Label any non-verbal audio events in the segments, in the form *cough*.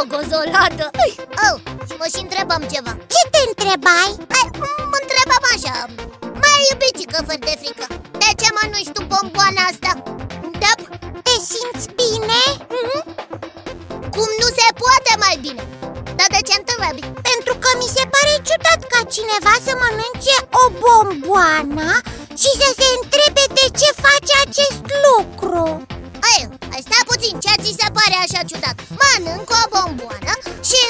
o bomboană de ciocozolată Oh, și mă și întrebam ceva Ce te întrebai? Hai, mă întrebam așa Mai iubitică, fără de frică De ce mănânci tu bomboana asta? Da? Te simți bine? Mhm. Cum nu se poate mai bine Dar de ce întrebi? Pentru că mi se pare ciudat ca cineva să mănânce o bomboană și să se întrebe de ce face acest lucru Hai, hai stai puțin, ce ți se pare așa ciudat? Mănânc o bomboană și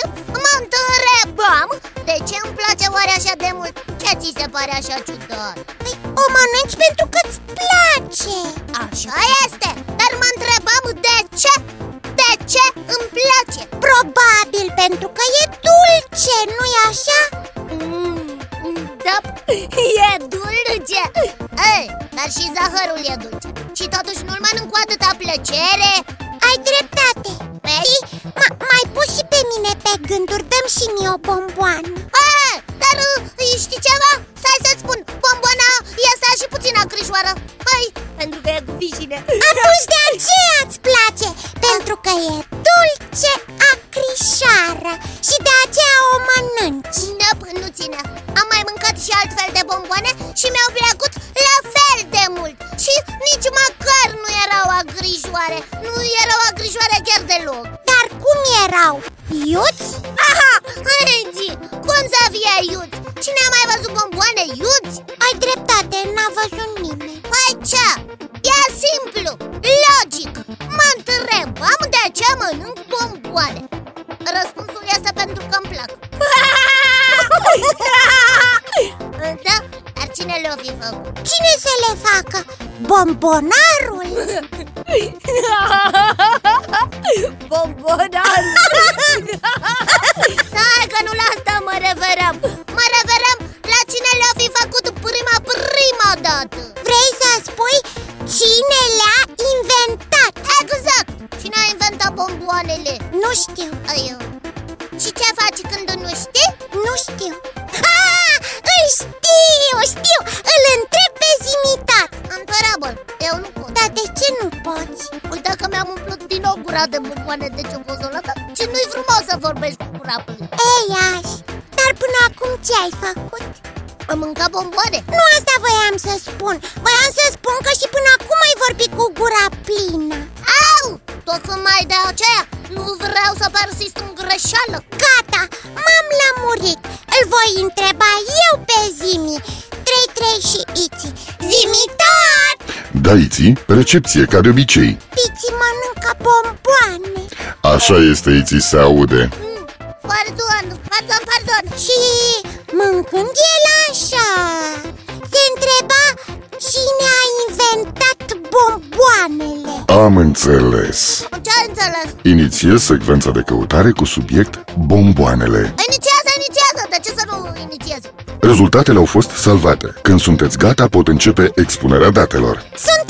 mă întrebam De ce îmi place oare așa de mult? Ce ți se pare așa ciudat? Păi, O mănânci pentru că îți place Așa este, dar mă întrebam de ce? De ce îmi place? Probabil pentru că e dulce, nu-i așa? Mm, da, e dulce Ei, dar și zahărul e dulce Și totuși nu-l mănânc cu atâta plăcere 小胖，胖 iuți? Cine a mai văzut bomboane iuți? Ai dreptate, n-a văzut nimeni Păi ce? E simplu, logic Mă întrebam de ce mănânc bomboane Răspunsul este pentru că îmi plac *laughs* Da? Dar cine le-o fi făcut? Cine să le facă? Bombonarul? *laughs* Bombonar *laughs* Hai că nu la asta mă referam Mă referam la cine le-a fi făcut prima, prima dată Vrei să spui cine le-a inventat? Exact Cine a inventat bomboanele? Nu știu, Aiu. Și ce faci când nu știi? nu știu ah, Îl știu, știu, îl întreb gura de bomboane de ciocozolată Și nu-i frumos să vorbești cu gura plină Ei, aș, dar până acum ce ai făcut? Am mâncat bomboane. Nu asta voiam să spun. Voiam să spun că și până acum ai vorbit cu gura plină. Au! Tocmai de aceea nu vreau să persist în greșeală. Gata, m-am lămurit. Îl voi întreba eu pe Zimi. Trei, trei și Iți. Zimi tot! Da, Iții, pe recepție, ca de obicei. Iți mănâncă bomboane Așa este, Iții, se aude. Mm, Pardon, pardon, pardon. Și mâncând el așa. Se întreba cine a inventat bomboanele? Am înțeles. Ce ai înțeles? Inițiez secvența de căutare cu subiect bomboanele. Inițiază, inițiază, de ce să nu inițiez? Rezultatele au fost salvate. Când sunteți gata, pot începe expunerea datelor. Suntem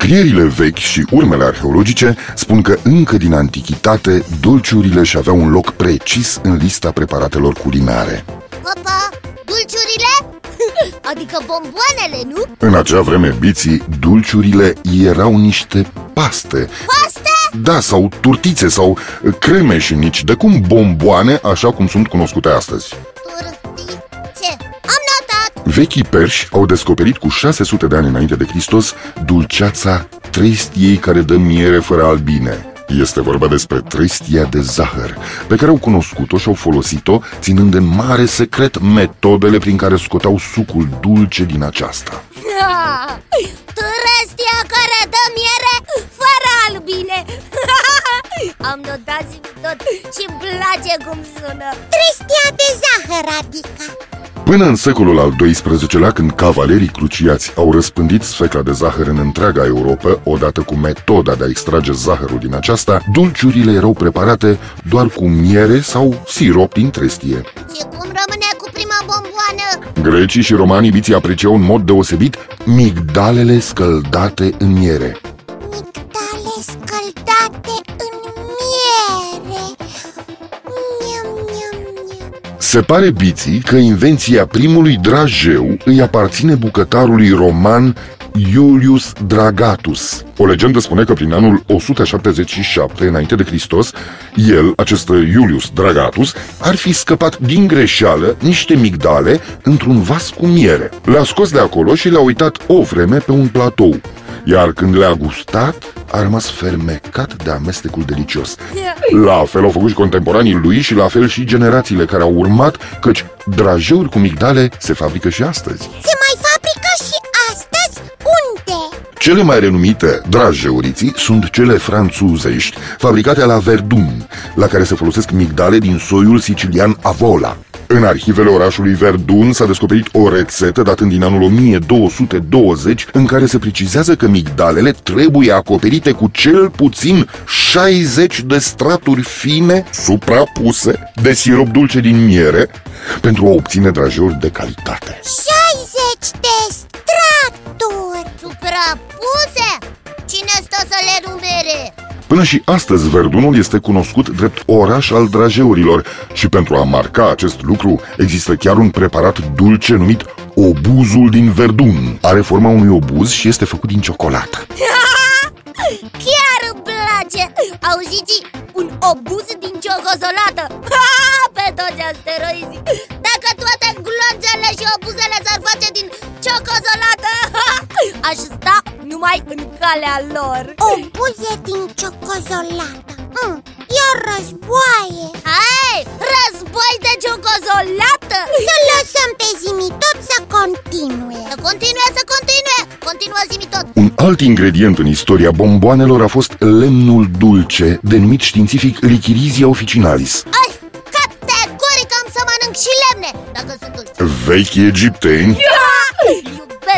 Scrierile vechi și urmele arheologice spun că încă din antichitate dulciurile și aveau un loc precis în lista preparatelor culinare. Opa, dulciurile? *laughs* Adică bomboanele, nu? În acea vreme, biții, dulciurile erau niște paste. Paste? Da, sau turtițe, sau creme și nici de cum bomboane, așa cum sunt cunoscute astăzi. Turtițe Am notat Vechii perși au descoperit cu 600 de ani înainte de Hristos dulceața trestiei care dă miere fără albine. Este vorba despre trestia de zahăr, pe care au cunoscut-o și au folosit-o, ținând în mare secret metodele prin care scoteau sucul dulce din aceasta. Trestia care dă miere fără albine *laughs* Am notat și tot și îmi place cum sună Trestia de zahăr, adică Până în secolul al XII-lea, când cavalerii cruciați au răspândit sfecla de zahăr în întreaga Europa, odată cu metoda de a extrage zahărul din aceasta, dulciurile erau preparate doar cu miere sau sirop din trestie. Și cum rămâne cu prima bomboană? Grecii și romanii biții apreciau în mod deosebit migdalele scăldate în miere. Se Se pare, Biții, că invenția primului drajeu îi aparține bucătarului roman Iulius Dragatus. O legendă spune că prin anul 177 înainte de Hristos, el, acest Iulius Dragatus, ar fi scăpat din greșeală niște migdale într-un vas cu miere. Le-a scos de acolo și le-a uitat o vreme pe un platou. Iar când le-a gustat, a rămas fermecat de amestecul delicios. La fel au făcut și contemporanii lui și la fel și generațiile care au urmat, căci drajeuri cu migdale se fabrică și astăzi. Se mai fabrică și astăzi? Unde? Cele mai renumite drajeuriții sunt cele franțuzești, fabricate la Verdun, la care se folosesc migdale din soiul sicilian Avola. În arhivele orașului Verdun s-a descoperit o rețetă datând din anul 1220 în care se precizează că migdalele trebuie acoperite cu cel puțin 60 de straturi fine suprapuse de sirop dulce din miere pentru a obține drajeuri de calitate. 60 de straturi Suprapuse? Cine stă să le numere? Până și astăzi, Verdunul este cunoscut drept oraș al drajeurilor și pentru a marca acest lucru există chiar un preparat dulce numit obuzul din Verdun. Are forma unui obuz și este făcut din ciocolată. *laughs* Chiar îmi place! Auziți? Un obuz din ciocozolată! Ha! Pe toți asteroizii! Dacă toate gloanțele și obuzele s-ar face din ciocozolată, ha! Aș sta numai în calea lor! O buze din ciocozolată mm, E o războaie Hai! Război de ciocozolată! Să lăsăm pe zimi tot să continue Să continue, să continue! Continuă zi tot! Un alt ingredient în istoria bomboanelor a fost lemnul dulce, denumit științific Lichirizia officinalis. Ai! Categoric am să mănânc și lemne, dacă sunt dulci Vechi egipteni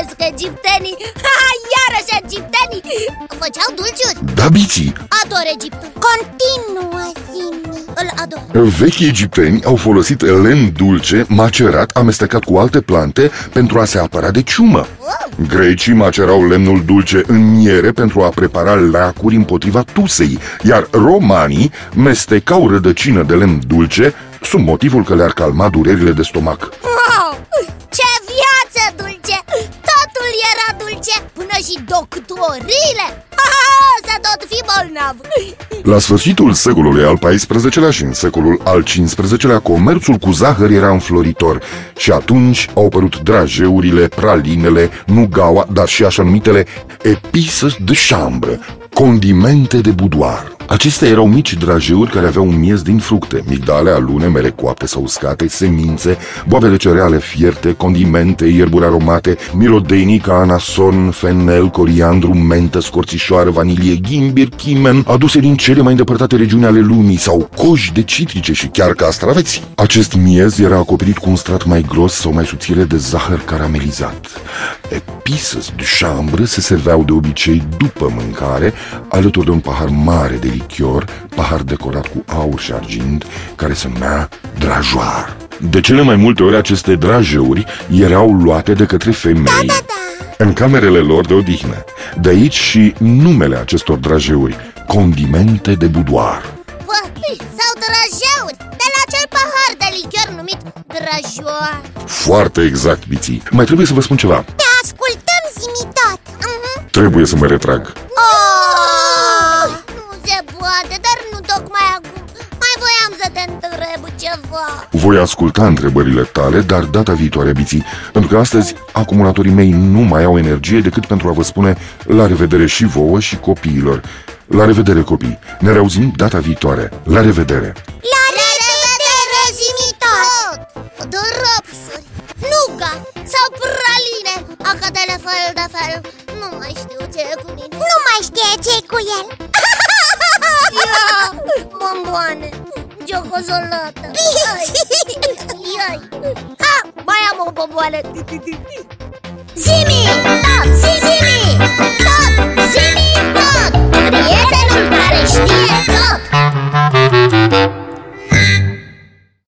Iubesc egiptenii! Ha! Iarăși egiptenii! Făceau dulciuri! Da, biții! Ador Egiptul! Continuă zimi Îl ador! Vechi egipteni au folosit lemn dulce macerat amestecat cu alte plante pentru a se apăra de ciumă. Wow! Grecii macerau lemnul dulce în miere pentru a prepara leacuri împotriva tusei, iar romanii mestecau rădăcină de lemn dulce sub motivul că le-ar calma durerile de stomac. Wow! Doctorile! Ha, ha, să tot fi bolnav! La sfârșitul secolului al XIV-lea și în secolul al XV-lea, comerțul cu zahăr era înfloritor și atunci au apărut drajeurile, pralinele, nugaua, dar și așa numitele epices de chambre, condimente de budoar. Acestea erau mici drajeuri care aveau un miez din fructe, migdale, alune, mere coapte sau uscate, semințe, boabe de cereale fierte, condimente, ierburi aromate, mirodenii ca anason, fenel, coriandru, mentă, scorțișoară, vanilie, ghimbir, chimen, aduse din cele mai îndepărtate regiuni ale lumii sau coși de citrice și chiar castraveți. Acest miez era acoperit cu un strat mai gros sau mai subțire de zahăr caramelizat. Epices de chambre se serveau de obicei după mâncare, alături de un pahar mare de lichior, pahar decorat cu aur și argint, care se numea drajoar. De cele mai multe ori aceste drajeuri erau luate de către femei Da, da, da în camerele lor de odihnă. De aici și numele acestor drajeuri, condimente de budoar. Bă, sau drajeuri, de la acel pahar de lichior numit drajoar Foarte exact, biții. Mai trebuie să vă spun ceva. Te ascultăm zimi tot Mhm. Trebuie să mă retrag. Voi asculta întrebările tale, dar data viitoare, biții, pentru că astăzi acumulatorii mei nu mai au energie decât pentru a vă spune la revedere și vouă și copiilor. La revedere, copii! Ne reauzim data viitoare. La revedere! La revedere zimi tot Dropsuri, nuga sau praline Acadele fel de fel Nu mai știu ce e cu mine Nu mai știe ce cu el Ia, bomboane, giocozolată Iai, *laughs* Ha, mai am o bomboană Zimi